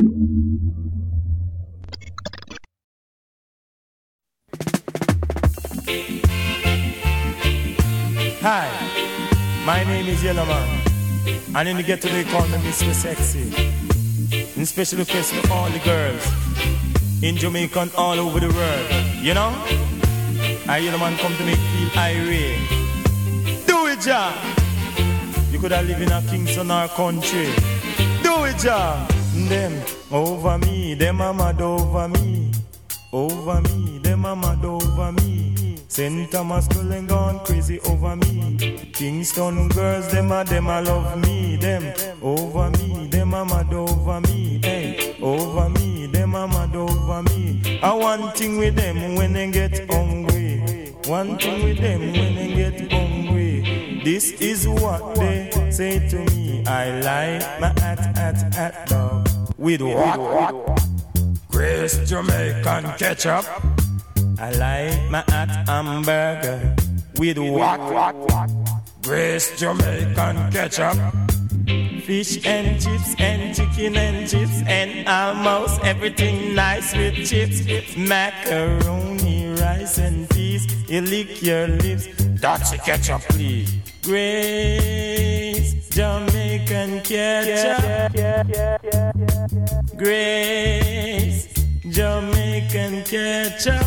Hi, my name is Yellowman, and in the ghetto they call me Mr. Sexy. And special request for all the girls in Jamaica and all over the world. You know, I Yellowman come to make feel irate. Do it, Jah. You could have lived in a Kingston or country. Do it, Jah. Them over me, them a mad over me, over me, them a mad over me. St. Thomas girl gone crazy over me. Kingston girls, them a them a love me. Them over me, them a mad over me. Hey, over me, them a mad over me. I one thing with them when they get hungry. One thing with them when they get hungry. This is what they say to me. I like my at at at dog with what? Grace Jamaican ketchup. I like my hot hamburger with what? Grace Jamaican ketchup. Fish and chips and chicken and chips and almost everything nice with chips. It's macaroni, rice and peas. You lick your lips. That's a ketchup, please. Grace Jamaican ketchup. Grace Jamaican ketchup.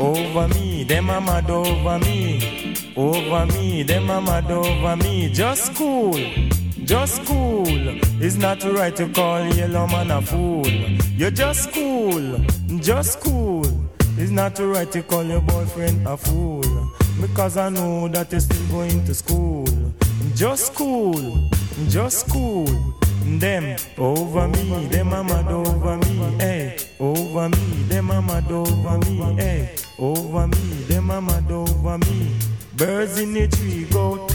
Over me, them a mad over me. Over me, them a mad over me. Just cool, just cool. It's not right to call Yellowman a fool. You're just cool, just cool. It's not right to call your boyfriend a fool. Because I know that you're still going to school. Just cool, just cool. Them over me, them a mad over me, hey. Over me, them a mad over me, hey. Over me, them a mad over me. Birds in the tree go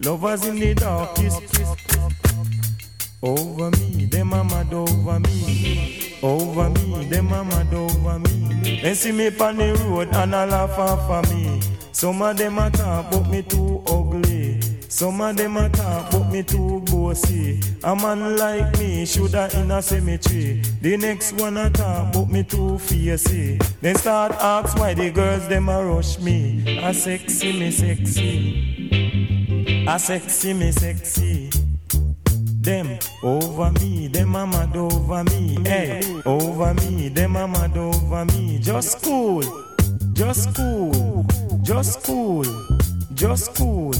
Lovers in the darkest Over me, them a mad over me. Over me, them a mad over me. They see me on the road and a laugh off of me. Some of them a talk but me too ugly. Some of them a talk but me too bossy. A man like me shoulda in a cemetery. The next one a talk but me too fiercey. Then start ask why the girls them a rush me. A sexy me sexy. A sexy me sexy. Them over me, them a mad over me. Hey, over me, them a mad over me. Just cool, just cool, just cool, just cool.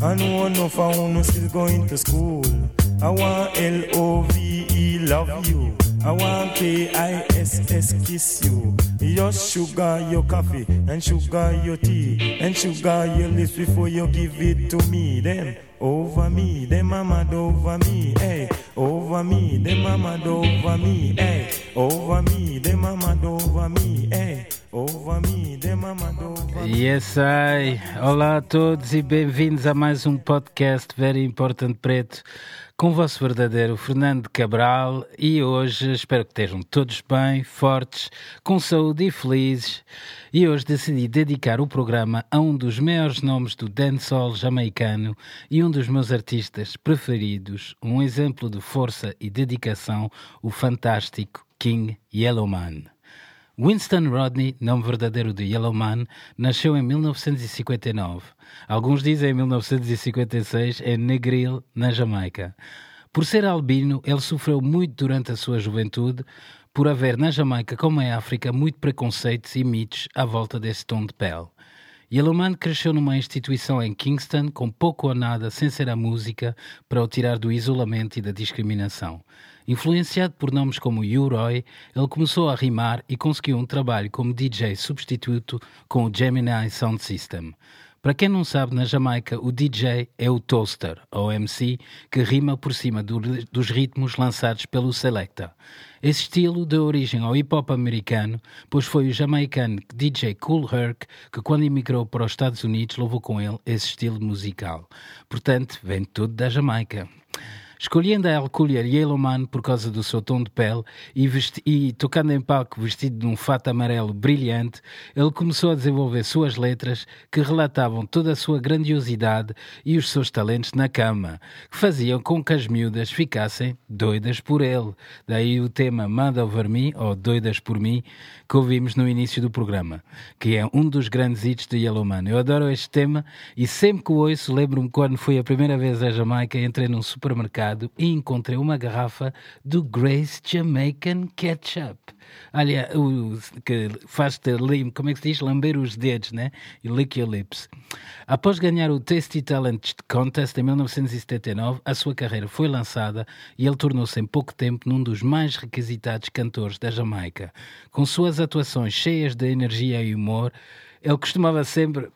I know enough I wanna still going to school. I want L O V E love you. I want K I S S kiss you. Your sugar, your coffee, and sugar, your tea, and sugar, your lips before you give it to me. Them over me, them a mad over me, hey. Over me, them a mad over me, hey. Over me, them a mad over me, hey. Yes, I. Olá a todos e bem-vindos a mais um podcast Very Important Preto com o vosso verdadeiro Fernando Cabral e hoje espero que estejam todos bem, fortes, com saúde e felizes. E hoje decidi dedicar o programa a um dos maiores nomes do dancehall jamaicano e um dos meus artistas preferidos, um exemplo de força e dedicação, o fantástico King Yellowman. Winston Rodney, nome verdadeiro de Yellowman, nasceu em 1959. Alguns dizem em 1956 em Negril, na Jamaica. Por ser albino, ele sofreu muito durante a sua juventude, por haver na Jamaica, como em África, muito preconceitos e mitos à volta desse tom de pele. Yellowman cresceu numa instituição em Kingston com pouco ou nada sem ser a música para o tirar do isolamento e da discriminação. Influenciado por nomes como U-Roy, ele começou a rimar e conseguiu um trabalho como DJ substituto com o Gemini Sound System. Para quem não sabe, na Jamaica o DJ é o toaster, ou MC, que rima por cima do, dos ritmos lançados pelo Selecta. Esse estilo deu origem ao hip hop americano, pois foi o jamaicano DJ Cool Herc que, quando emigrou para os Estados Unidos, levou com ele esse estilo musical. Portanto, vem tudo da Jamaica. Escolhendo a alcunha Yellowman por causa do seu tom de pele e, e, tocando em palco vestido de um fato amarelo brilhante, ele começou a desenvolver suas letras que relatavam toda a sua grandiosidade e os seus talentos na cama, que faziam com que as miúdas ficassem doidas por ele. Daí o tema Mad Over Me, ou Doidas por Mim, que ouvimos no início do programa, que é um dos grandes hits de Yellowman. Eu adoro este tema e sempre que o ouço lembro-me quando fui a primeira vez a Jamaica, entrei num supermercado e encontrei uma garrafa do Grace Jamaican Ketchup. Olha, o, que faz-te, como é que se diz? Lamber os dedos, né? E lick your lips. Após ganhar o Tasty Talent Contest em 1979, a sua carreira foi lançada e ele tornou-se em pouco tempo num dos mais requisitados cantores da Jamaica. Com suas atuações cheias de energia e humor, ele costumava sempre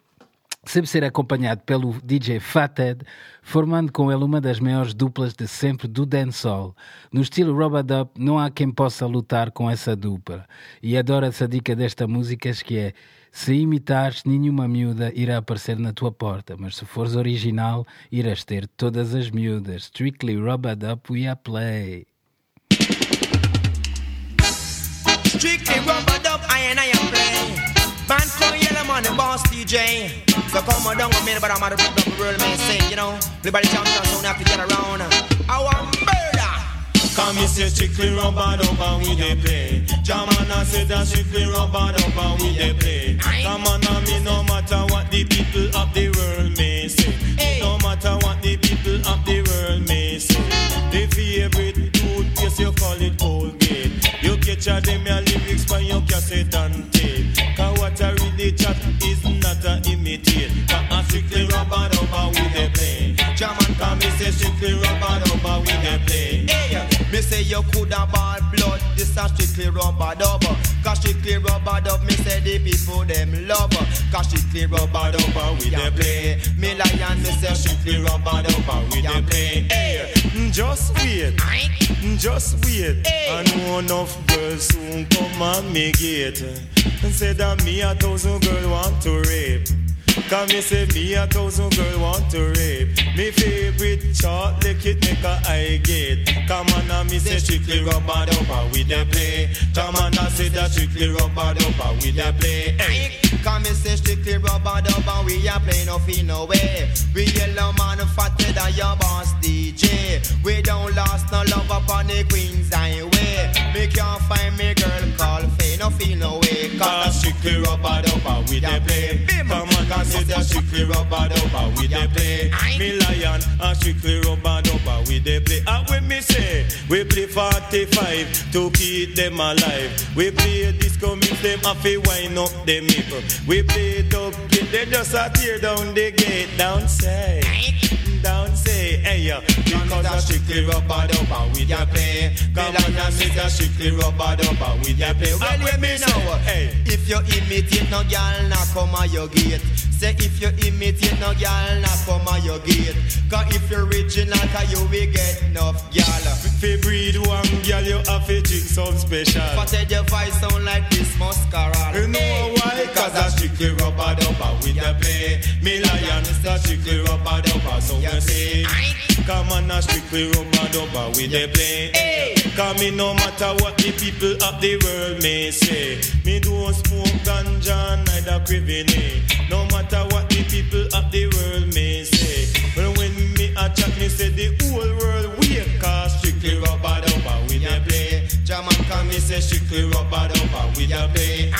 sempre ser acompanhado pelo DJ Fathead, formando com ele uma das maiores duplas de sempre do dancehall. No estilo Robadub, não há quem possa lutar com essa dupla. E adoro essa dica desta música que é se imitares, nenhuma miúda irá aparecer na tua porta, mas se fores original, irás ter todas as miúdas. Strictly Robadub, we are play. Strictly Robadub, I and I am play. Band come yellow man, the boss DJ. So come on down with me, but I'm out of the world, man. Say, you know, everybody champion, so we have to get around. I want murder. Come me say strictly rubber dub and we dey play. Jamana say that strictly rubber dub and we dey play. Come on, with me no matter what the people of the world may say. No matter what the people of the world may say. The favorite toothpaste you call it Colgate. A them your lyrics by your cassette and tape. Cause what I really chat is not a imitate. Cause I strictly rubber dubber we dey play. German me say strictly rubber dubber we dey play. Hey, me say you coulda bought blood, this a strictly rubber dubber. Cause strictly rubber dub, me say the people them love. Cause strictly rubber dubber we dey play. Me lion, me say strictly rubber dubber we dey play. Hey, mm, just wait, mm, just wait. I know enough girls soon come and me gate. And say that me a thousand girl want to rape. Cause me say me a thousand girl want to rape. Me favorite short lick it make a eye gate. Come on and me say strictly rubber dubber we dey play. Come on and say that strictly rubber dubber we dey play. Hey. Come me say strictly rubber dubber we a play no feel no way. We yellow man fatter than your boss DJ. We don't lost no love upon the Queen's Highway. Me can't find me girl call Faye no feel no way. Cause strictly rubber dubber we dey play. Come on, cause it's a strictly rubber dubber we dey play. Me lion a strictly rubber dubber we dey play. And when me say we play 45 to keep them alive. We play disco mix them have to wind up them nipple. We play dub they just a tear down the gate down Down say, hey yo, because a strictly rubber dubber we dey play. Come on and say a strictly rubber dubber we dey play. Well, let me know, hey. If you imitate no girl, now come on your gate. Say if you imitate no girl, now come on your gate. Cause if you're original, cause you will get enough girl. Fi breed one girl, you have to drink some special. But your voice sound like Christmas carol. You know why? Cause a strictly rubber dubber with the play. Me lion is a strictly rubber dubber, so say. Come on, a strictly rubber dubber with the play. Come me no matter what the people of the world may say. Me don't smoke ganja, neither crivini. No matter what the people of the world may say. But when me a chat, me say the whole world wait. Cause strictly rubber dubber with the play. Come me say strictly rubber dubber with the play.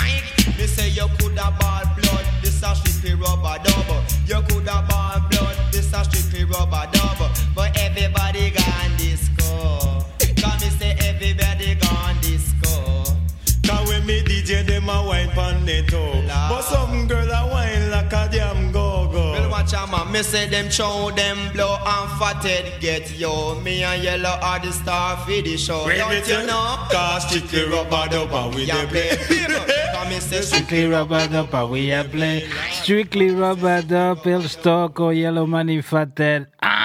Me say you coulda bought blood, this a strictly rubber dub. You coulda bought blood, a strictly rubber dub. But everybody gone Me say them chow, them blow and fatted get yo. Me and yellow are the star for the show. Don't you know? Cause strictly rubber dubber with Yeah, the play. play. Cause me say Strictly Rubber Dub, we are play. Strictly Rubber Dub, stock or Yellow Money Fatter. Ah!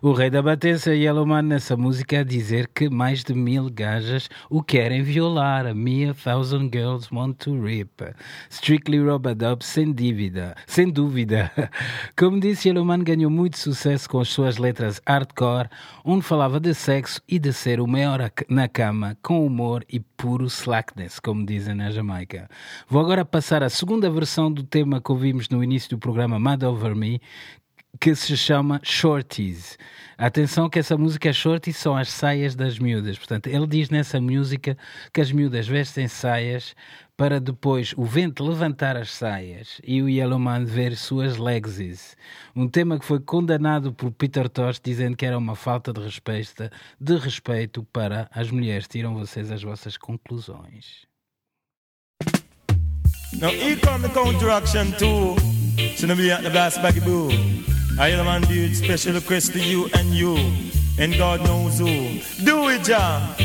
O rei da batência Yellowman nessa música a dizer que mais de mil gajas o querem violar. A Mia Thousand Girls Want to Rip. Strictly Robadub sem dívida, sem dúvida. Como disse, Yellowman ganhou muito sucesso com as suas letras hardcore, onde falava de sexo e de ser o maior na cama, com humor e puro slackness, como dizem na Jamaica. Vou agora passar a segunda versão do tema que ouvimos no início do programa Mad Over Me, que se chama Shorties. Atenção que essa música Shorties são as saias das miúdas. Portanto, ele diz nessa música que as miúdas vestem saias para depois o vento levantar as saias e o Yellowman ver suas legsies. Um tema que foi condenado por Peter Tosh dizendo que era uma falta de respeito, de respeito para as mulheres. Tiram vocês as vossas conclusões. Now here come the counteraction too. Shouldn't be at the blast baggy boo. I am man do special request to you and you. And God knows who. Do it, Jah.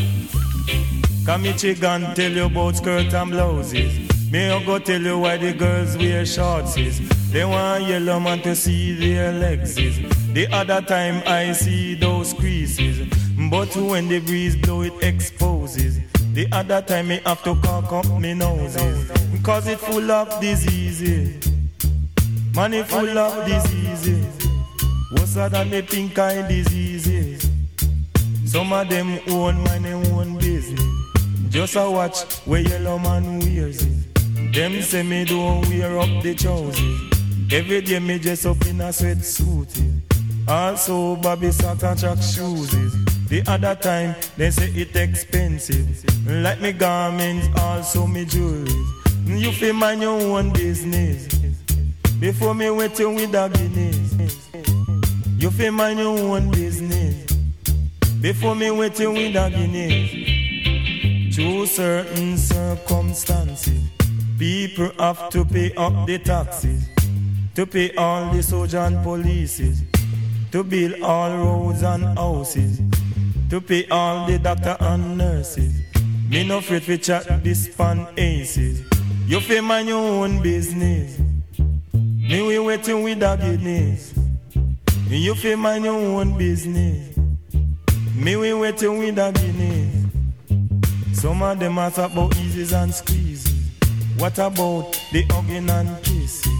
Come me chicken tell you about skirt and blouses. Me I go tell you why the girls wear shorts is. They want yellow man to see their legs is. The other time I see those creases. But when the breeze blow it exposes. The other time me have to cock up me noses. Cause it full of diseases. Money full of diseases. Worse than the pink eye diseases. Some of them own money, own business. Just a watch where yellow man wears it. Them say me don't wear up the trousers. Every day me dress up in a sweatsuit. Also Bobby sock and track shoes. The other time they say it expensive. Like me garments, also me jewelry. You feel mind your own business. Before me wet you with a. You feel mind your own business. Before me wet you with a Guinness. Through certain circumstances, people have to pay up the taxes, to pay all the soldiers and polices, to build all roads and houses, to pay all the doctor and nurses. Me no afraid to chat this pan aces. You feel mind your own business. Me we waiting with a Guinness. You feel mind your own business. Me we waiting with a Guinness. Some of them ask about eases and squeezes. What about the hugging and kisses?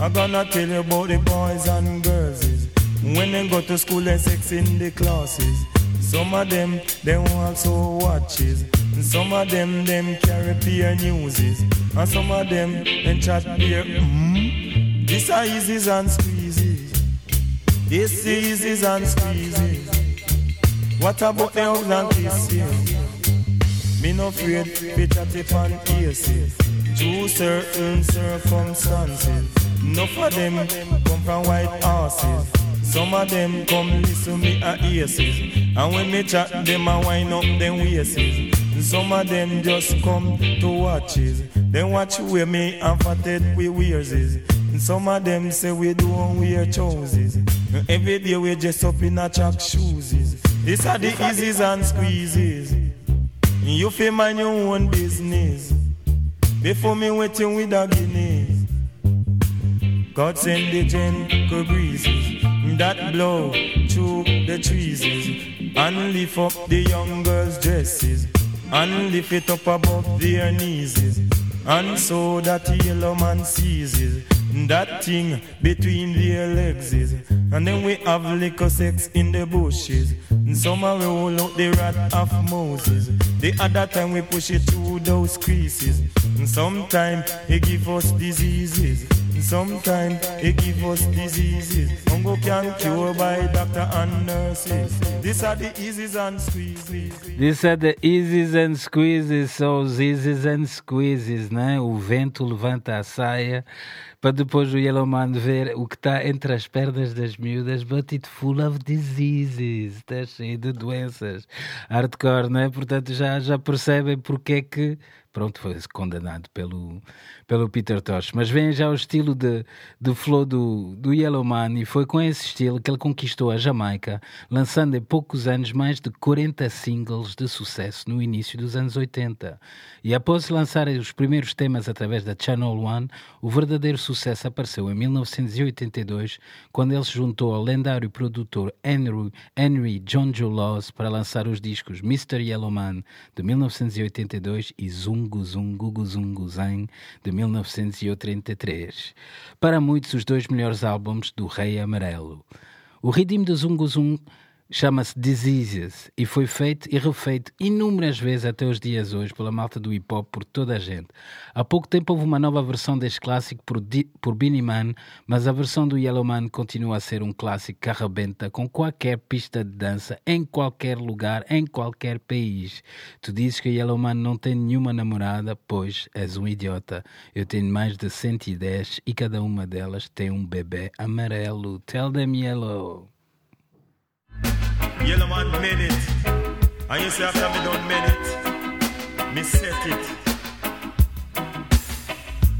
I'm gonna tell you about the boys and girls. When they go to school and sex in the classes. Some of them, they also watches. And some of them, them carry peer newses. And some of them, them chat beer. Mm-hmm. This are eases and squeezes. This eases and squeezes. What about the hugs and kisses? Me no afraid fi chat it on earses Through certain circumstances. Enough of them come from white horses. Some of them come listen me a earses And when me chat them a wind up them waists Some of them just come to watches Then watch where me and fatted we wears And some of them say we don't wear trousers. Every day we dress up in a track shoes. These are the easies and squeezes. You feel mind your own business. Before me waiting with a Guinness. God send the gentle breezes that blow through the trees and lift up the young girls' dresses and lift it up above their knees and so that yellow man sees that thing between their legs is. And then we have liquor sex in the bushes. And some we roll out the rat of Moses. The other time we push it through those creases. And sometimes he give us diseases. And sometimes he give us diseases. Hunger can cure by doctor and nurses. These are the easies and squeezes. These are the easies and squeezes. Os easies and squeezes, né? O vento levanta a saia para depois o Yellowman ver o que está entre as pernas das miúdas, but it full of diseases, está cheio de doenças. Hardcore, não é? Portanto, já, já percebem porque é que pronto, foi condenado pelo, pelo Peter Tosh. Mas vem já o estilo de, de flow do, do Yellowman e foi com esse estilo que ele conquistou a Jamaica, lançando em poucos anos mais de 40 singles de sucesso no início dos anos 80. E após lançar os primeiros temas através da Channel One, o verdadeiro sucesso apareceu em 1982, quando ele se juntou ao lendário produtor Henry, Henry John Joe Laws para lançar os discos Mr. Yellowman de 1982 e Zungo Zungo Zungo Zang de 1983. Para muitos, os dois melhores álbuns do Rei Amarelo. O ritmo do Zungo Zungo chama-se Diseases e foi feito e refeito inúmeras vezes até os dias hoje pela malta do hip hop por toda a gente. Há pouco tempo houve uma nova versão deste clássico por, Di, por Beanie Man, mas a versão do Yellow Man continua a ser um clássico que arrebenta com qualquer pista de dança, em qualquer lugar, em qualquer país. Tu dizes que Yellow Man não tem nenhuma namorada, pois és um idiota. Eu tenho mais de 110 e cada uma delas tem um bebê amarelo. Tell them yellow. Yellow man made it. And you say after me done made it, me set it.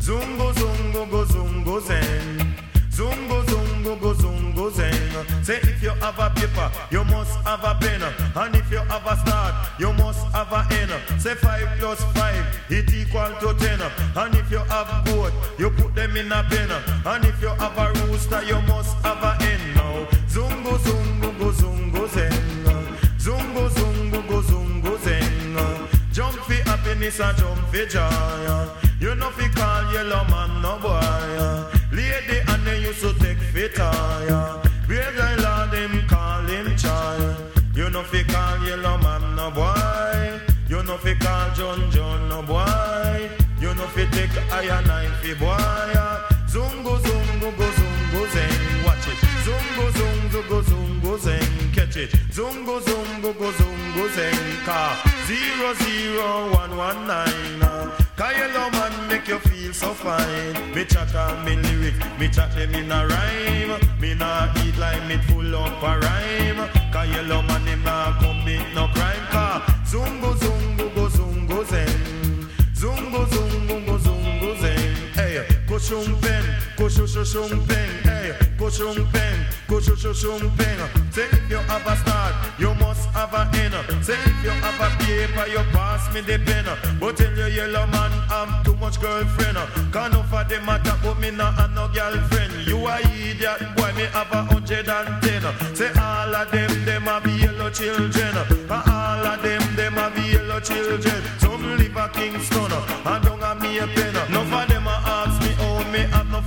Zungo zungo go zungo zen. Zungo zungo go zungo zen. Say if you have a paper, you must have a pen. And if you have a start, you must have a end. Say five plus five, it equal to ten. And if you have goat, you put them in a pen. And if you have a rooster, you must have a hen. Now zungo happiness and jump for joy. You know fi call yellow man no boy. Lady and they used to take fit tire. Real guy lord him call him child. You know fi call yellow man no boy. You know fi call John John no boy. You know fi take iron knife boy. Zungo zungo go zungo zen. Watch it. Zungo zungo go zungo zen. Catch it. Zungo zungo go zungo zen. Car zero zero one one nine. Uh. Cause yellow man make you feel so fine. Me chat and me lyric, me chat them in a rhyme. Me nah eat like me full up a rhyme. Yellow man him nah commit no crime. Cause zungo zungo go zungo zen. Zungo zungo go zungo. Shu shumpen. Hey, shu shumpen. Say if you have a start, you must have a end. Say if you have a paper, you pass me the pen. But tell you yellow man, I'm too much girlfriend. Can't no for them matter, but me not have no girlfriend. You a idiot, boy, me have a hundred and ten. Say all of them, them a be yellow children. All of them, them a be yellow children. Some live a Kingston, and don't have me a pen. None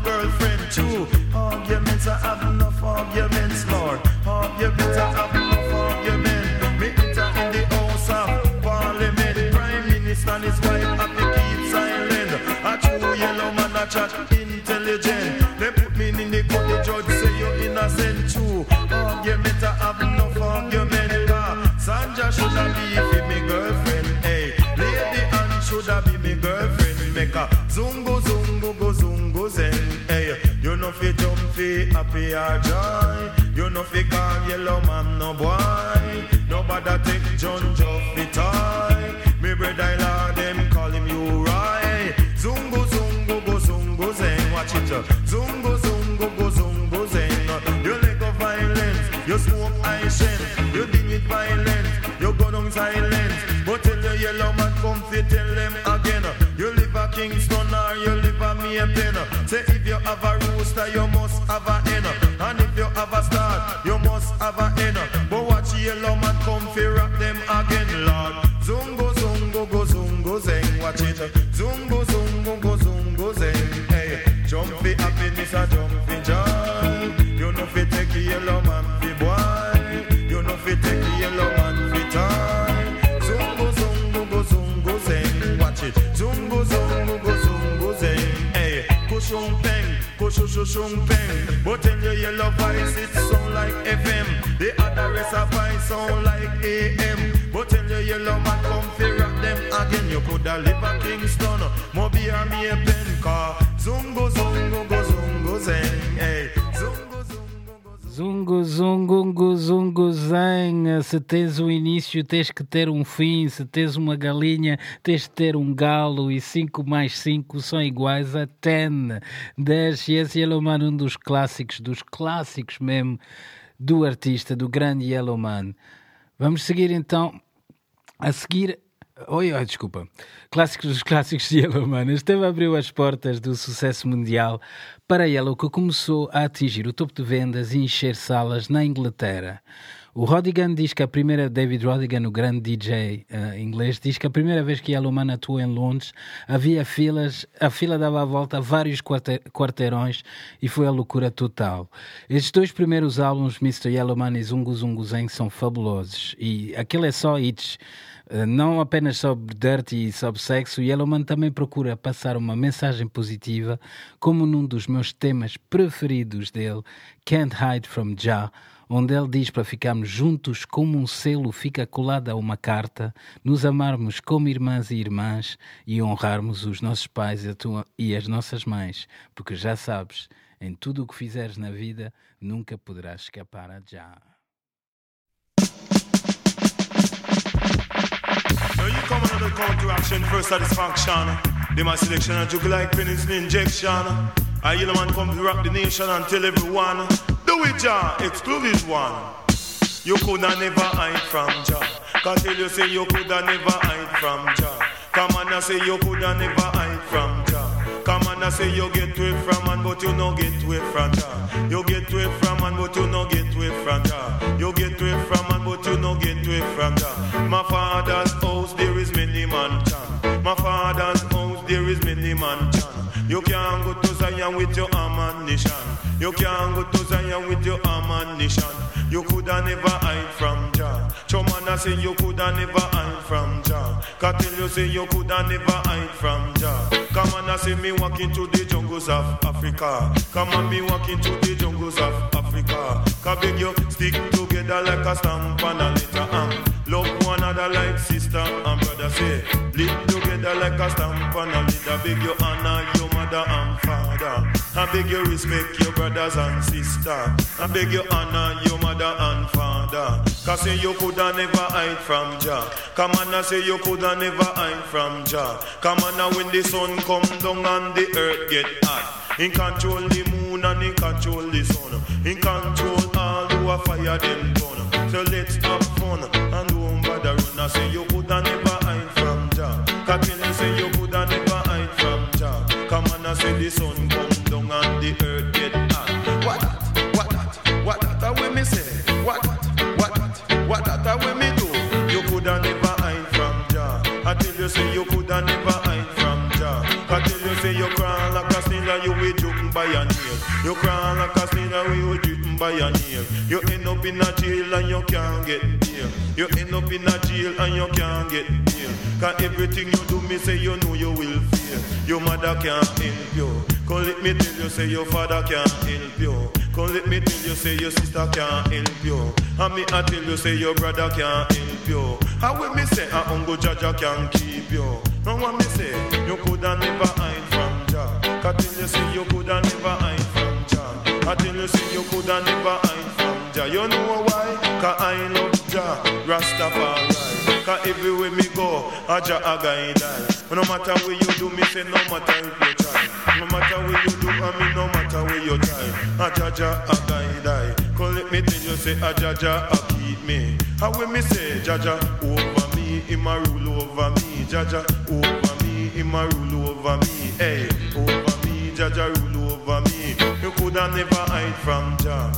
girlfriend. True, arguments, I have enough arguments, Lord. Arguments, I have enough arguments. Me enter in the house of parliament. Prime Minister and his wife have to keep silent. A true yellow man, a chat intelligent. They put me in the court, the judge say you're innocent. True, argument, ah, I have enough argument. Cause Sanja should have be me girlfriend. Hey, lady Anne should have be me girlfriend. Make a zungo happy or joy. You know fi call yellow man no boy. Nobody take John Joe fi toy. Me brother lord them call him you right. Zungo zungo go zungo zen. Watch it. Zungo zungo go zungo zen. You let go violence. You smoke ice You deal with violence. You go down silence. But tell the yellow man come fi tell them again. You live a Kingston a Maypen. Say if you have a rooster, you must have a hen. And if you have a star, you must have a hen. But watch yellow man come fi rock them again, Lord. Peng, kushushung peng. But in your yellow voice it sound like FM. The other rest of voice sound like AM. But in your yellow man come fi rock them again. You coulda live a Kingston, Mobi or me a pen car. Zungo zungo go zungo zeng. Hey, zungo zungo go zungo. Zen. Se tens um início, tens que ter um fim. Se tens uma galinha, tens que ter um galo. E 5 mais 5 são iguais a 10. 10. E esse Yellow Man, um dos clássicos, dos clássicos mesmo, do artista, do grande Yellow Man. Vamos seguir então. A seguir, Oi, oi, desculpa. Clássicos dos clássicos de Yellow Man. Esteve abriu as portas do sucesso mundial para Yellow, que começou a atingir o topo de vendas e encher salas na Inglaterra. O Rodigan diz que a primeira, David Rodigan, o grande DJ uh, eh, inglês, diz que a primeira vez que Yellow Man atuou em Londres havia filas, a fila dava a volta a vários quarteirões e foi a loucura total. Estes dois primeiros álbuns, Mr. Yellow Man e Zungu Zungu são fabulosos e aquilo é só hits. Eh, não apenas sobre dirty e sobre sexo, Yellowman também procura passar uma mensagem positiva, como num dos meus temas preferidos dele, Can't Hide From Jah, onde ele diz para ficarmos juntos como um selo fica colado a uma carta, nos amarmos como irmãs e irmãs e honrarmos os nossos pais e as nossas mães, porque já sabes, em tudo o que fizeres na vida, nunca poderás escapar a Jah. Now you come another counteraction for satisfaction. They my selection and juke like pennies injection. I yellow man come to rock the nation and tell everyone. Do it, Jah, exclude one. You coulda never hide from Jah. Cause tell you say you coulda never hide from Jah. Come on, I say you coulda never hide from Jah. Come on, I say you get it from man, but you no get it from Jah. You get it from man, but you no get it from Jah. You get it from man, but you no get it from Jah. My father's house there is many mansion. My father's house there is many mansion. You can't go to Zion with your ammunition. You can't go to Zion with your ammunition. You coulda never hide from Jah. Chomana say you coulda never hide from Jah. Katil you say you coulda never hide from Jah. Come on, I say me walking to the jungles of Africa. Come on, me walking to the jungles of Africa. Cause beg you stick together like a stamp and a letter. Um, love one another like sister and brother. Say live together like a stamp and a letter. Beg you honor your mother and I beg you respect your brothers and sister. I beg you honor your mother and father. Cause say you coulda never hide from Jah. Come on, I say you coulda never hide from Jah. Come on, now when the sun come down and the earth get hot. In control the moon and in control the sun. In control all who are fire them gun. So let's have fun and don't bother run. I say you coulda never hide from Jah. Cause you say you coulda never. Say the sun come down and the earth get hot. What that? What that? What that? What me say? What that? What that? What that? What me do? You coulda never hide from Jah. I tell you say you coulda never hide from Jah. I tell you say you crawl like a snail you will jump by your nail. You crawl like a snail you You end up in a jail and you can't get bail. You end up in a jail and you can't get bail. Cause everything you do me say you know you will fail. Your mother can't help you. Come let me tell you, say your father can't help you. Come let me tell you, say your sister can't help you. And me I tell you, say your brother can't help you. How will me say, a uncle Jaja can't keep you? No one me say, you coulda never hide from Jah. Cause tell you, say you coulda never hide Jah. Tell you, say you coulda never hide from Jah. You know why? Cause I love Jah, Rastafari. Cause everywhere me go, a Jah a guide I. No matter where you do, me say no matter if you try. No matter where you do, I mean no matter where you try. A Jaja a guide I. Call it me tell you say a Jaja a keep me. How when me say Jaja over me, him a rule over me. Jaja over me, him a rule over me. Hey, over me, rule over me. You coulda never hide from Jah.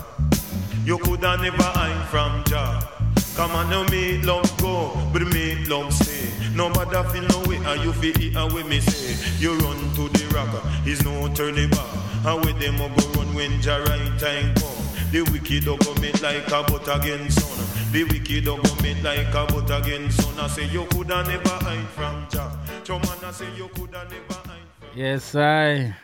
You coulda never hide from Jah. Come on, now me love go, but me love stay. Nobody feel no way, and you feel it away me say. You run to the rock, is no turning back. And with them go run when the right time come. The wicked do go make like a butt against son. The wicked do go make like a butt against son. I say you coulda never hide from Jah. Choman I say you coulda never hide Yes, I.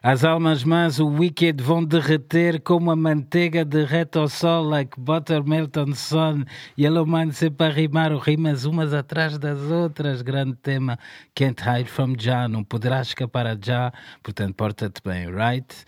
As almas más, o Wicked vão derreter como a manteiga derrete ao sol, like butter melt on sun. Yellow Man sempre a rimar rimas umas atrás das outras. Grande tema. Can't hide from Jah. Não poderás escapar a Jah. Portanto, porta-te bem, right?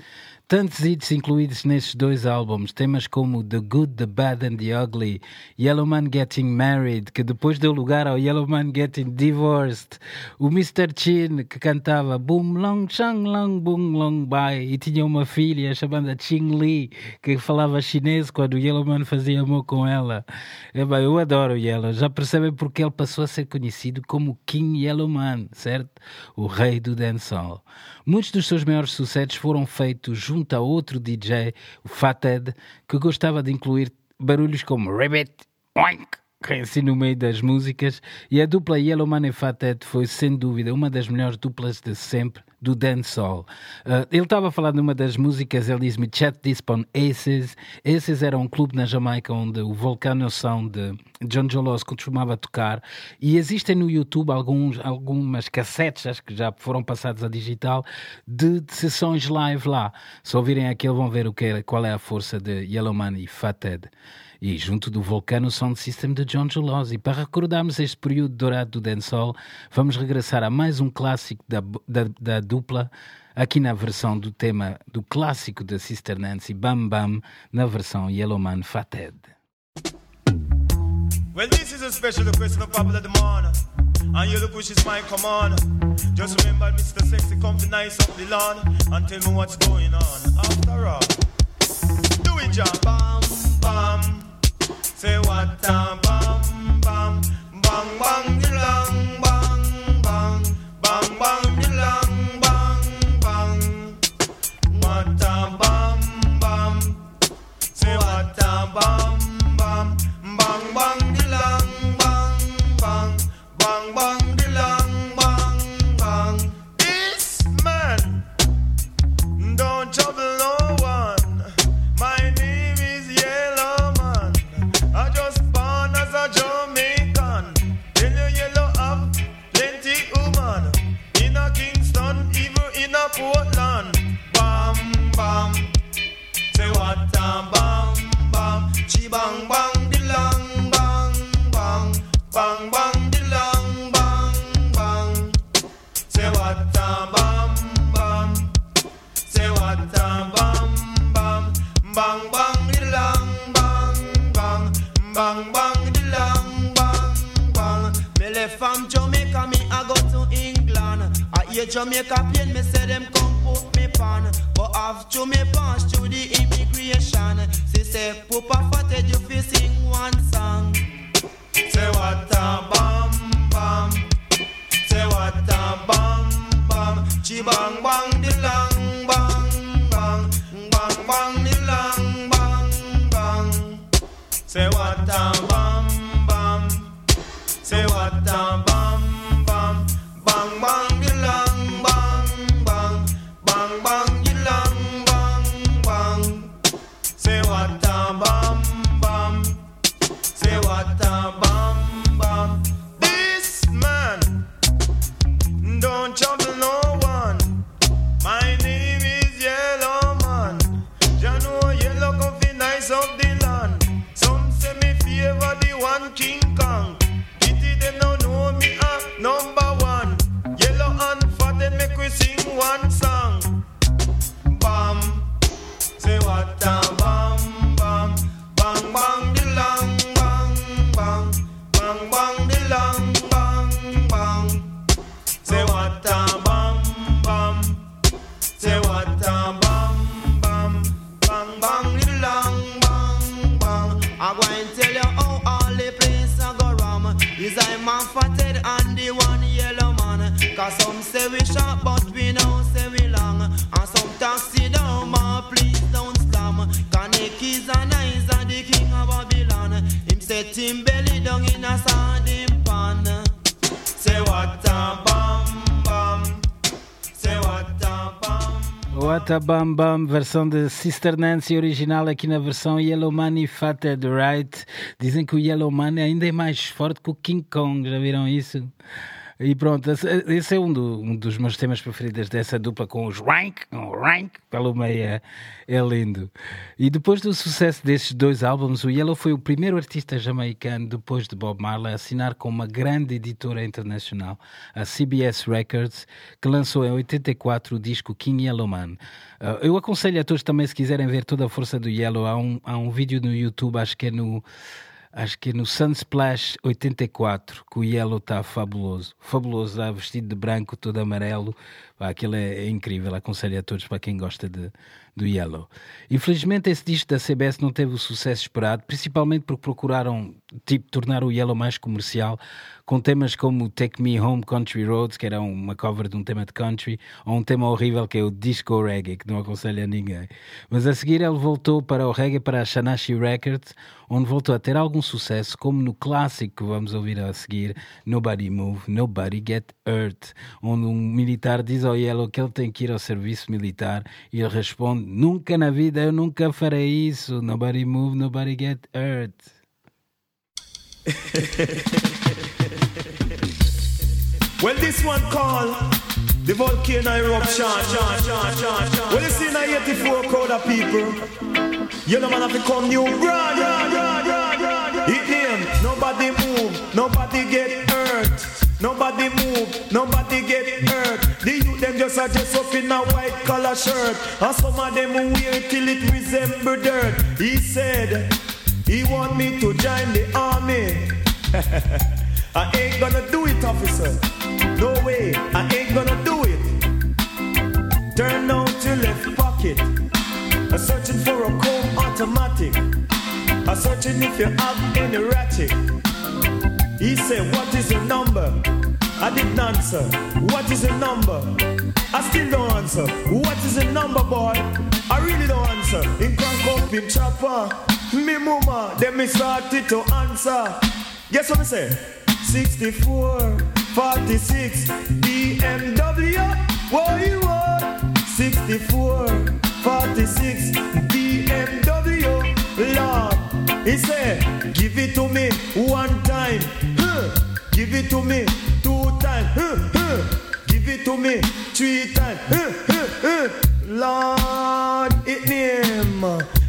Tantos hits incluídos nestes dois álbuns, temas como The Good, The Bad and The Ugly, Yellowman Getting Married, que depois deu lugar ao Yellowman Getting Divorced, o Mr. Chin, que cantava Boom Long Chang Long Boom Long Bai, e tinha uma filha chamada Ching Li, que falava chinês quando o Yellowman fazia amor com ela. É, bem, eu adoro o Yellow, já percebem porque ele passou a ser conhecido como King Yellowman, certo? O rei do dancehall. Muitos dos seus maiores sucessos foram feitos junto a outro DJ, o Fathead, que gostava de incluir barulhos como Rabbit, Oink, assim no meio das músicas, e a dupla Yellowman e Fathead foi, sem dúvida, uma das melhores duplas de sempre do dancehall. Uh, ele estava a falar numa das músicas, ele diz-me Chat this on Aces. Aces era um clube na Jamaica onde o Volcano Sound de John Jolos costumava tocar e existem no YouTube alguns, algumas cassetes, acho que já foram passados a digital, de, de sessões live lá. Se ouvirem aquilo vão ver o que é, qual é a força de Yellowman e Fathead e junto do Volcano Sound System de John Gelosi. Para recordarmos este período dourado do dancehall, vamos regressar a mais um clássico da, da, da dupla, aqui na versão do tema do clássico da Sister Nancy, Bam Bam, na versão Yellowman Fathead. Well, this is a special request of Papa the morning. And you push his mind, come on. Just remember, Mr. Sexy, come to nice up the lawn and tell me what's going on. After all, do it, John. Bam, bam. Say what a bam bam bang bang the long bang bang bang bang the long bang bang. What a bam bam. Say what um, a bam bam Bam versão de Sister Nancy original aqui na versão Yellow Money Fathead Right. Dizem que o Yellow Money ainda é mais forte que o King Kong, já viram isso? E pronto, esse é um, do, um, dos meus temas preferidos dessa dupla com os Rank, um Rank pelo meio é, é, lindo. E depois do sucesso desses dois álbuns, o Yellow foi o primeiro artista jamaicano, depois de Bob Marley, a assinar com uma grande editora internacional, a CBS Records, que lançou em 84 o disco King Yellow Man. Uh, eu aconselho a todos também, se quiserem ver toda a força do Yellow, há um, há um vídeo no YouTube, acho que é no acho que é no Sunsplash 84 que o Yellow está fabuloso. Fabuloso, está vestido de branco, todo amarelo. Aquilo é, é, incrível, aconselho a todos para quem gosta de, do Yellow. Infelizmente, esse disco da CBS não teve o sucesso esperado, principalmente porque procuraram tipo, tornar o Yellow mais comercial, com temas como Take Me Home Country Roads, que era uma cover de um tema de country, ou um tema horrível que é o Disco Reggae, que não aconselho a ninguém. Mas a seguir ele voltou para o reggae, para a Shanashi Records, onde voltou a ter algum sucesso, como no clássico que vamos ouvir a seguir, Nobody Move, Nobody Get Hurt, onde um militar diz ao Yellow que ele tem que ir ao serviço militar e ele responde: Nunca na vida eu nunca farei isso. Nobody move, nobody get hurt. well, this one called the volcano eruption. Well, you see in 84 crowd of people. You know, man. Are dressed up in a white collar shirt. And some of them wear it till it resemble dirt. He said, he want me to join the army. I ain't gonna do it, officer. No way, I ain't gonna do it. Turn out your left pocket. I'm searching for a comb automatic. I'm searching if you have any ratchet. He said, What is your number? I didn't answer. What is your number? I still don't answer. What is the number, boy? I really don't answer. In crank up in chopper. Me mama, then me started to answer. Guess what I say? 64, 46, BMW. What you want? 64, 46, BMW. Lord, he said, give it to me one time. Give it to me two times. Give it to me three times. Lord, it name.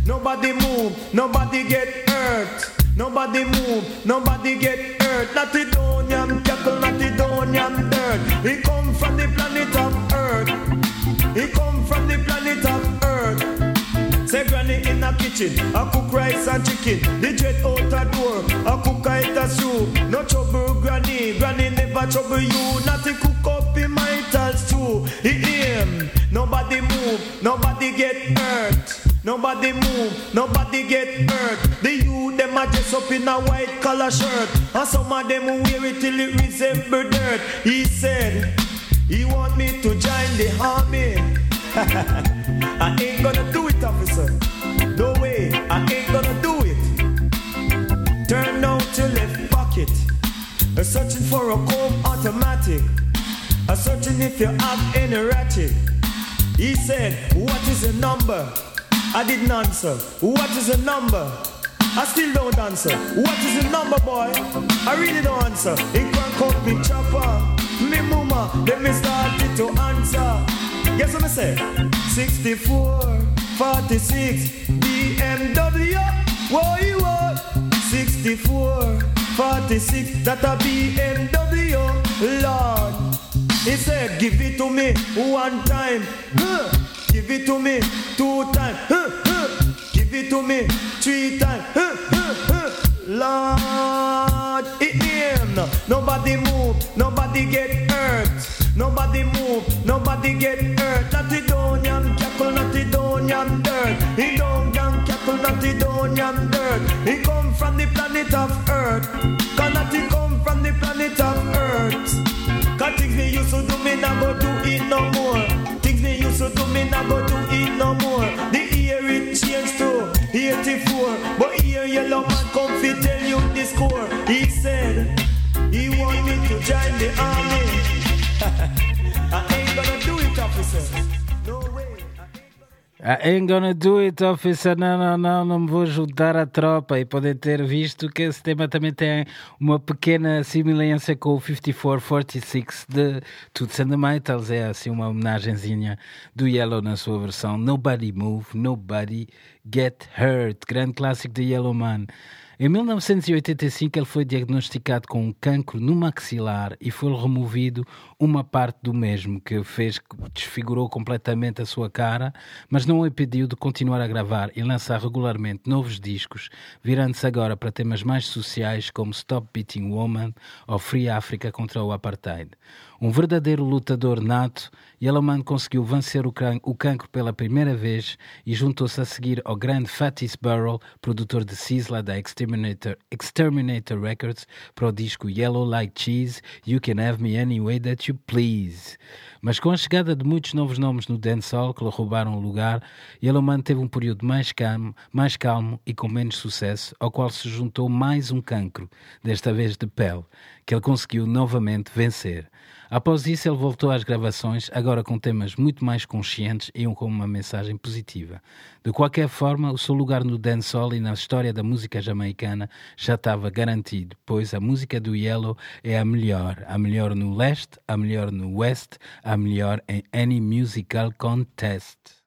Nobody move, nobody get hurt. Nobody move, nobody get hurt. Not the donium cattle, not the donium dirt. He come from the planet of Earth. He come from the planet of Earth. Say granny in a kitchen, I cook rice and chicken. The dread out a door, I cook a stew. No trouble granny, granny never trouble you. Not to cook in my stew. It name, nobody move, nobody get hurt. Nobody move, nobody get hurt. The youth them a dress up in a white collar shirt, and some of them wear it till it resemble dirt. He said he want me to join the army. I ain't gonna do it, officer. No way, I ain't gonna do it. Turn out your left pocket. Searching for a comb automatic. I'm searching if you have any ratchet. He said, What is your number? I didn't answer. What is your number? I still don't answer. What is your number, boy? I really don't answer. It can't come me chopper. Me mama, then me started to answer. Guess what I say? 64, 46, BMW. What you want? 64, 46, that a BMW. Lord. He said, give it to me one time. Huh. Give it to me two times. Huh. Huh. Give it to me three times. Lord, it him. Nobody move, nobody get hurt. Nobody move, nobody get hurt. Not the donium cattle, not the donium dirt. He don't young cattle, not the donium dirt. He come from the planet of Earth. Cause not he come from the planet of Earth. Me never do it no more. Things they used to do, me never do it no more. The year it changed to 84. But here yellow man come fi tell you the score. He said, he want me to join the army. I ain't gonna do it, officer. Não, não, não, não me vou juntar à tropa. E podem ter visto que esse tema também tem uma pequena semelhança com o 5446 de Toots and the Maytals. É assim uma homenagenzinha do Yellow na sua versão Nobody Move, Nobody Get Hurt. Grande clássico de Yellow Man. Em 1985, ele foi diagnosticado com um cancro no maxilar e foi removido uma parte do mesmo, que fez desfigurou completamente a sua cara, mas não o impediu de continuar a gravar e lançar regularmente novos discos, virando-se agora para temas mais sociais como Stop Beating Woman ou Free Africa contra o Apartheid. Um verdadeiro lutador nato, Yellowman conseguiu vencer o, can o cancro pela primeira vez e juntou-se a seguir ao grande Fatis Burrell, produtor de Sizzla da Exterminator, Exterminator Records, para o disco Yellow Like Cheese, You Can Have Me Any Way That You Please. Mas com a chegada de muitos novos nomes no dancehall que lhe roubaram o lugar, Yellowman teve um período mais calmo, mais calmo e com menos sucesso, ao qual se juntou mais um cancro, desta vez de pele, que ele conseguiu novamente vencer. Após isso, ele voltou às gravações, agora com temas muito mais conscientes e com uma mensagem positiva. De qualquer forma, o seu lugar no dancehall e na história da música jamaicana já estava garantido, pois a música do Yellow é a melhor, a melhor no leste, a melhor no west, a melhor em any musical contest.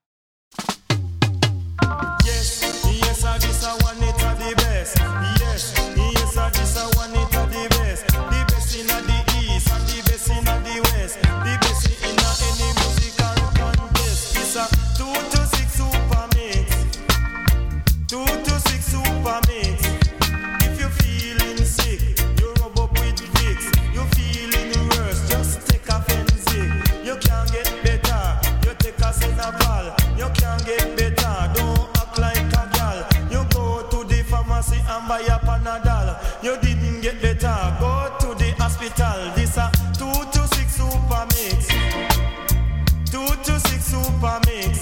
Buy a Panadol. You didn't get better. Go to the hospital. This a two to six super mix. Two to six super mix.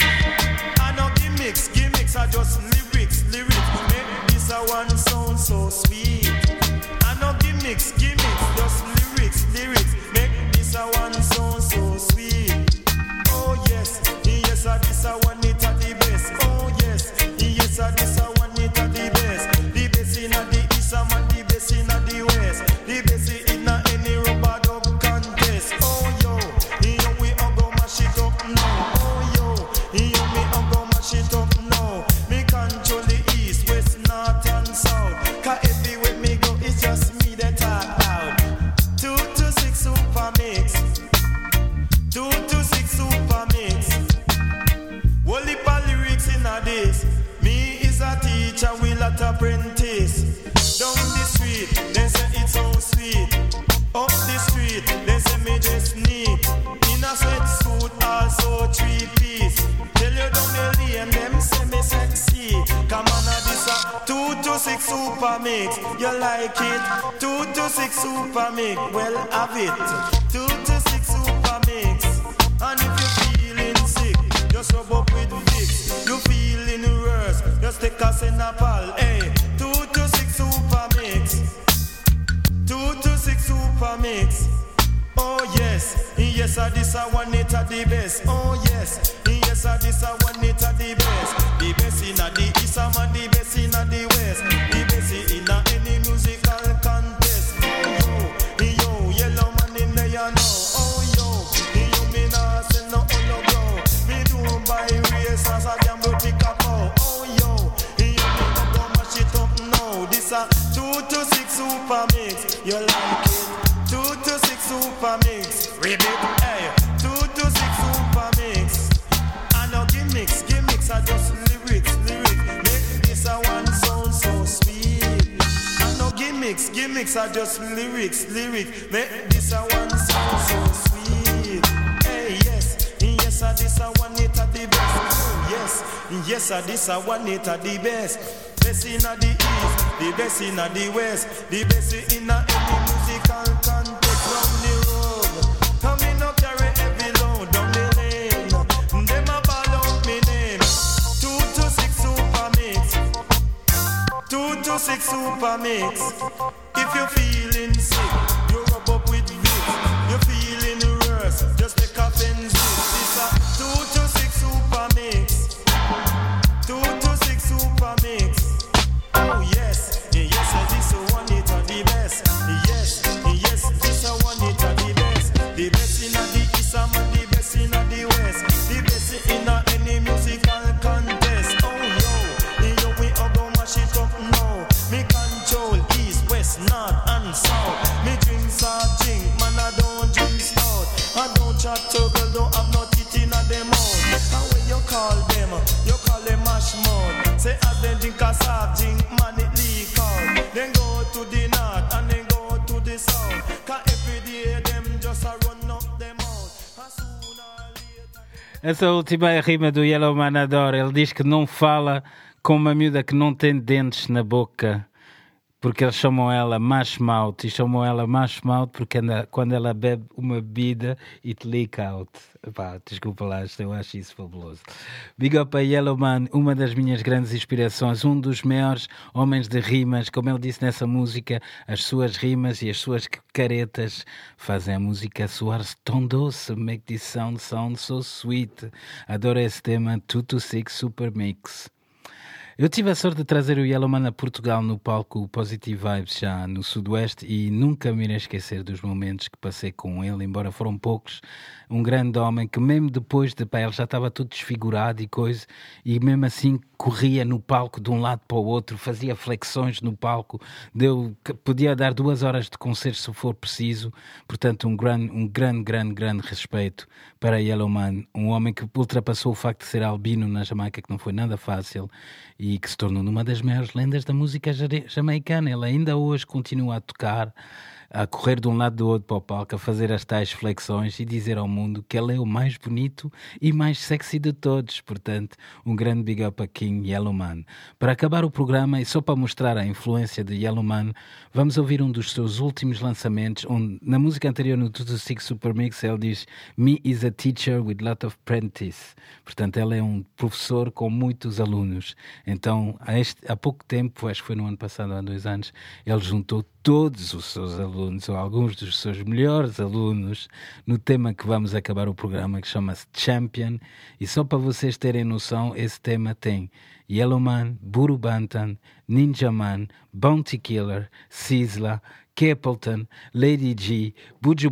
I know gimmicks, gimmicks are just lyrics, lyrics. Make this a one sound so sweet. Just lyrics, lyrics. Make this a one sound so sweet. Hey, yes, yes, I this a one it at the best. Oh, yes, yes, I this a one it at the best. Best in the east, the best in the west, the best in any musical context round the road. Come in no carry heavy load down the lane. Them a ball out me name. Two to six super mix. Two to six super mix. the blessing Essa última é rima do Yellow Manador. Ele diz que não fala com uma miúda que não tem dentes na boca. Porque eles chamam ela mouth e chamam ela mouth porque anda, quando ela bebe uma bebida, it leak out. Pá, desculpa lá, eu acho isso fabuloso. Big up a Yellow Man, uma das minhas grandes inspirações, um dos maiores homens de rimas, como ele disse nessa música, as suas rimas e as suas caretas fazem a música soar tão doce, make this sound sound so sweet. Adoro esse tema, 226 Super Mix. Eu tive a sorte de trazer o Yellowman a Portugal no palco Positive Vibes já no Sudoeste e nunca me irei esquecer dos momentos que passei com ele, embora foram poucos. Um grande homem que mesmo depois de pá, ele já estava todo desfigurado e coisa, e mesmo assim corria no palco de um lado para o outro, fazia flexões no palco, deu, podia dar duas horas de concerto se for preciso. Portanto, um grande, um grande, grande, grande respeito para Yellowman, um homem que ultrapassou o facto de ser albino na Jamaica, que não foi nada fácil e que se tornou uma das maiores lendas da música jamaicana. Ele ainda hoje continua a tocar a correr de um lado do outro para o palco, a fazer as tais flexões e dizer ao mundo que ele é o mais bonito e mais sexy de todos. Portanto, um grande big up a King Yellowman. Para acabar o programa e só para mostrar a influência de Yellowman, vamos ouvir um dos seus últimos lançamentos. Onde, na música anterior, no Tutu Six Super Mix, ele diz Me is a teacher with lot of apprentice. Portanto, ele é um professor com muitos alunos. Então, este, há pouco tempo, acho que foi no ano passado, há dois anos, ele juntou todos os seus alunos, ou alguns dos seus melhores alunos, no tema que vamos acabar o programa, que chama-se Champion. E só para vocês terem noção, esse tema tem Yellowman, Buru Bantan, Ninja Man, Bounty Killer, Sizzla, Capleton, Lady G, Buju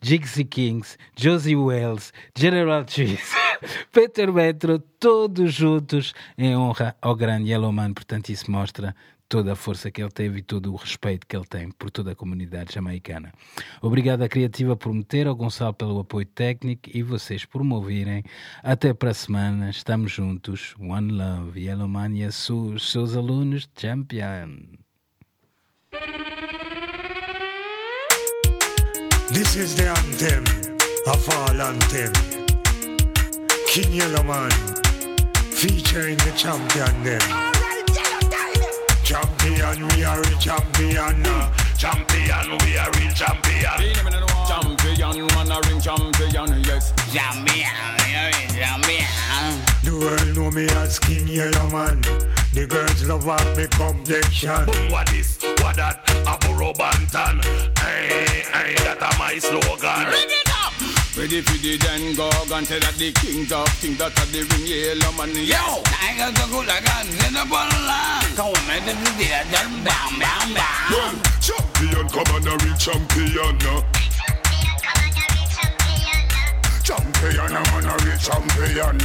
Jigsy Kings, Josie Wells, General Cheese, Peter Metro, todos juntos em honra ao grande Yellowman. Portanto, isso mostra toda a força que ele teve e todo o respeito que ele tem por toda a comunidade jamaicana. Obrigado à Criativa por me ter, ao Gonçalo pelo apoio técnico e vocês por me ouvirem. Até para a semana, estamos juntos. One Love, Yellowman e os seus alunos, Champion. This is the anthem of all anthem. King Yellowman featuring the champion them. Champion, we are a champion. Uh. Champion, we are a champion. Champion, man a ring champion, yes. Champion, we are a champion. The world know me as King Yellowman. The girls love up me complexion. What this, what that, a Burro Banton. Hey, hey, that a my slogan. Read it up. Ready for the then go and say that the king of king that a the ring yellow man. Yo, I got the good guns in the bottle Come on, man, this is the bam, bam, bam. Champion, come on, a real champion. Come on the champion, I'm on a real champion.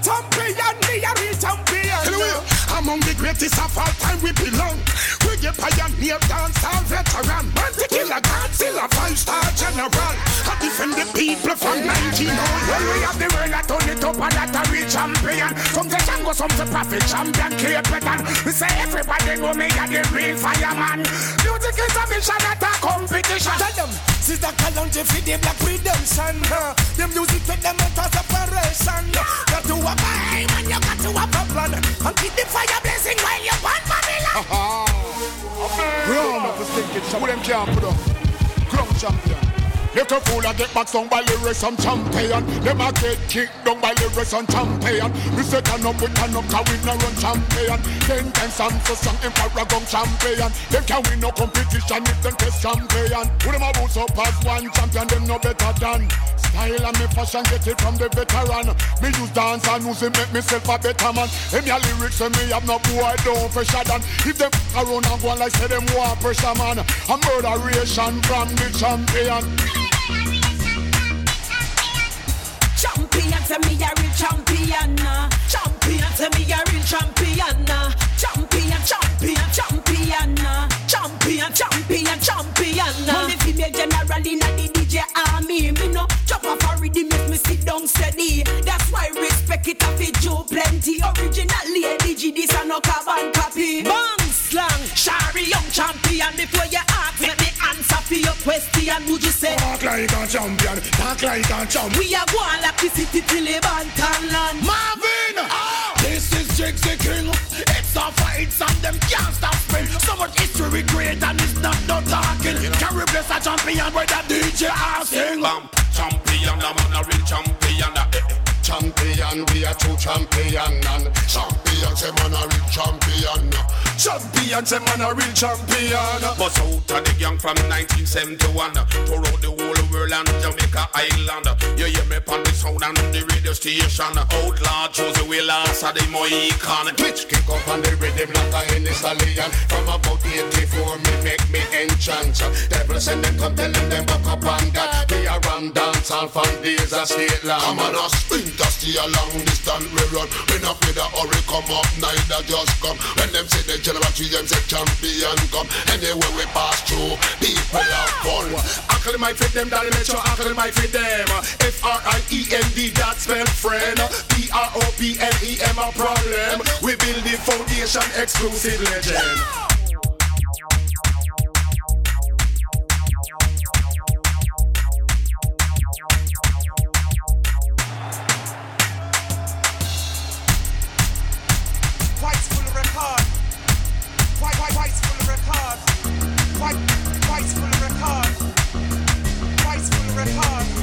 Champion, me a real champion. Among the greatest of all time we belong. We get pioneer dance all veteran. Man to kill a Godzilla five star general. I defend the people from 1900. When we have the world, I turn it up and that a real champion. From the Django, some to prophet champion, Capleton. We say everybody know me a the real fireman. Music is a mission, not a competition. Tell them, see the calendar for the black redemption. huh? The music take them out of separation. Got to have a aim and you got to have a plan. And keep the fire blazing while you burn Babylon. We all have to stick it, so them can't put up. Ground champion. Little fool I get back down by lyrics and champion. Them a get kicked down by lyrics and champion. We say turn up, we turn up, cause we no run champion. Ten times I'm so strong in champion. Them can win no competition if them test champion. Put them a boots up as one champion, them no better than. Style and me fashion get it from the veteran. Me use dance and music make myself a better man. Them your lyrics and me have no boy don't pressure than. If them around and go on like say them war pressure man. A murderation from the champion Champion, say me a real champion. Champion, say me a real champion. Champion, champion, champion. Champion, champion, champion. Money female general in the DJ army. Me no chop off a rhythm make me sit down steady. That's why respect it a fit Joe plenty. Original lady this a no carbon copy. Bang slang, Shari young champion. Before you ask, make for your question, would you say? Talk like a champion, talk like a champion. We are going like the city till the Bantan land. Marvin! Oh. This is Jigsy King. It's a fight and them can't stop spin. So much history great and it's not no talking. Carry bless a champion where the DJ asking. Bam, champion, the man a real champion. eh, eh. Champion, we are two champion and champion, say man a real champion. Champion, say man a real champion. Bust out of the gang from 1971 Tour out the whole world and Jamaica Island. You hear me on the sound and the radio station. Outlaw the way last of the Mohican. Twitch kick up on the rhythm like a Henny stallion From about 84 me make me enchant Devil send them come tell them them back up on God. We are ram dance all from days of state land I'm on a sprinter stay a long distance we run. We not afraid of hurry come up neither just come. When them say the general tree them say champion come Anywhere we pass through people have fun Uncle might fit them, daddy make sure uncle my fit them. F-R-I-E-N-D, that spell friend. P-R-O-P-L-E-M, a problem. We build the foundation, exclusive legend. record. White, white full of record. White full of record.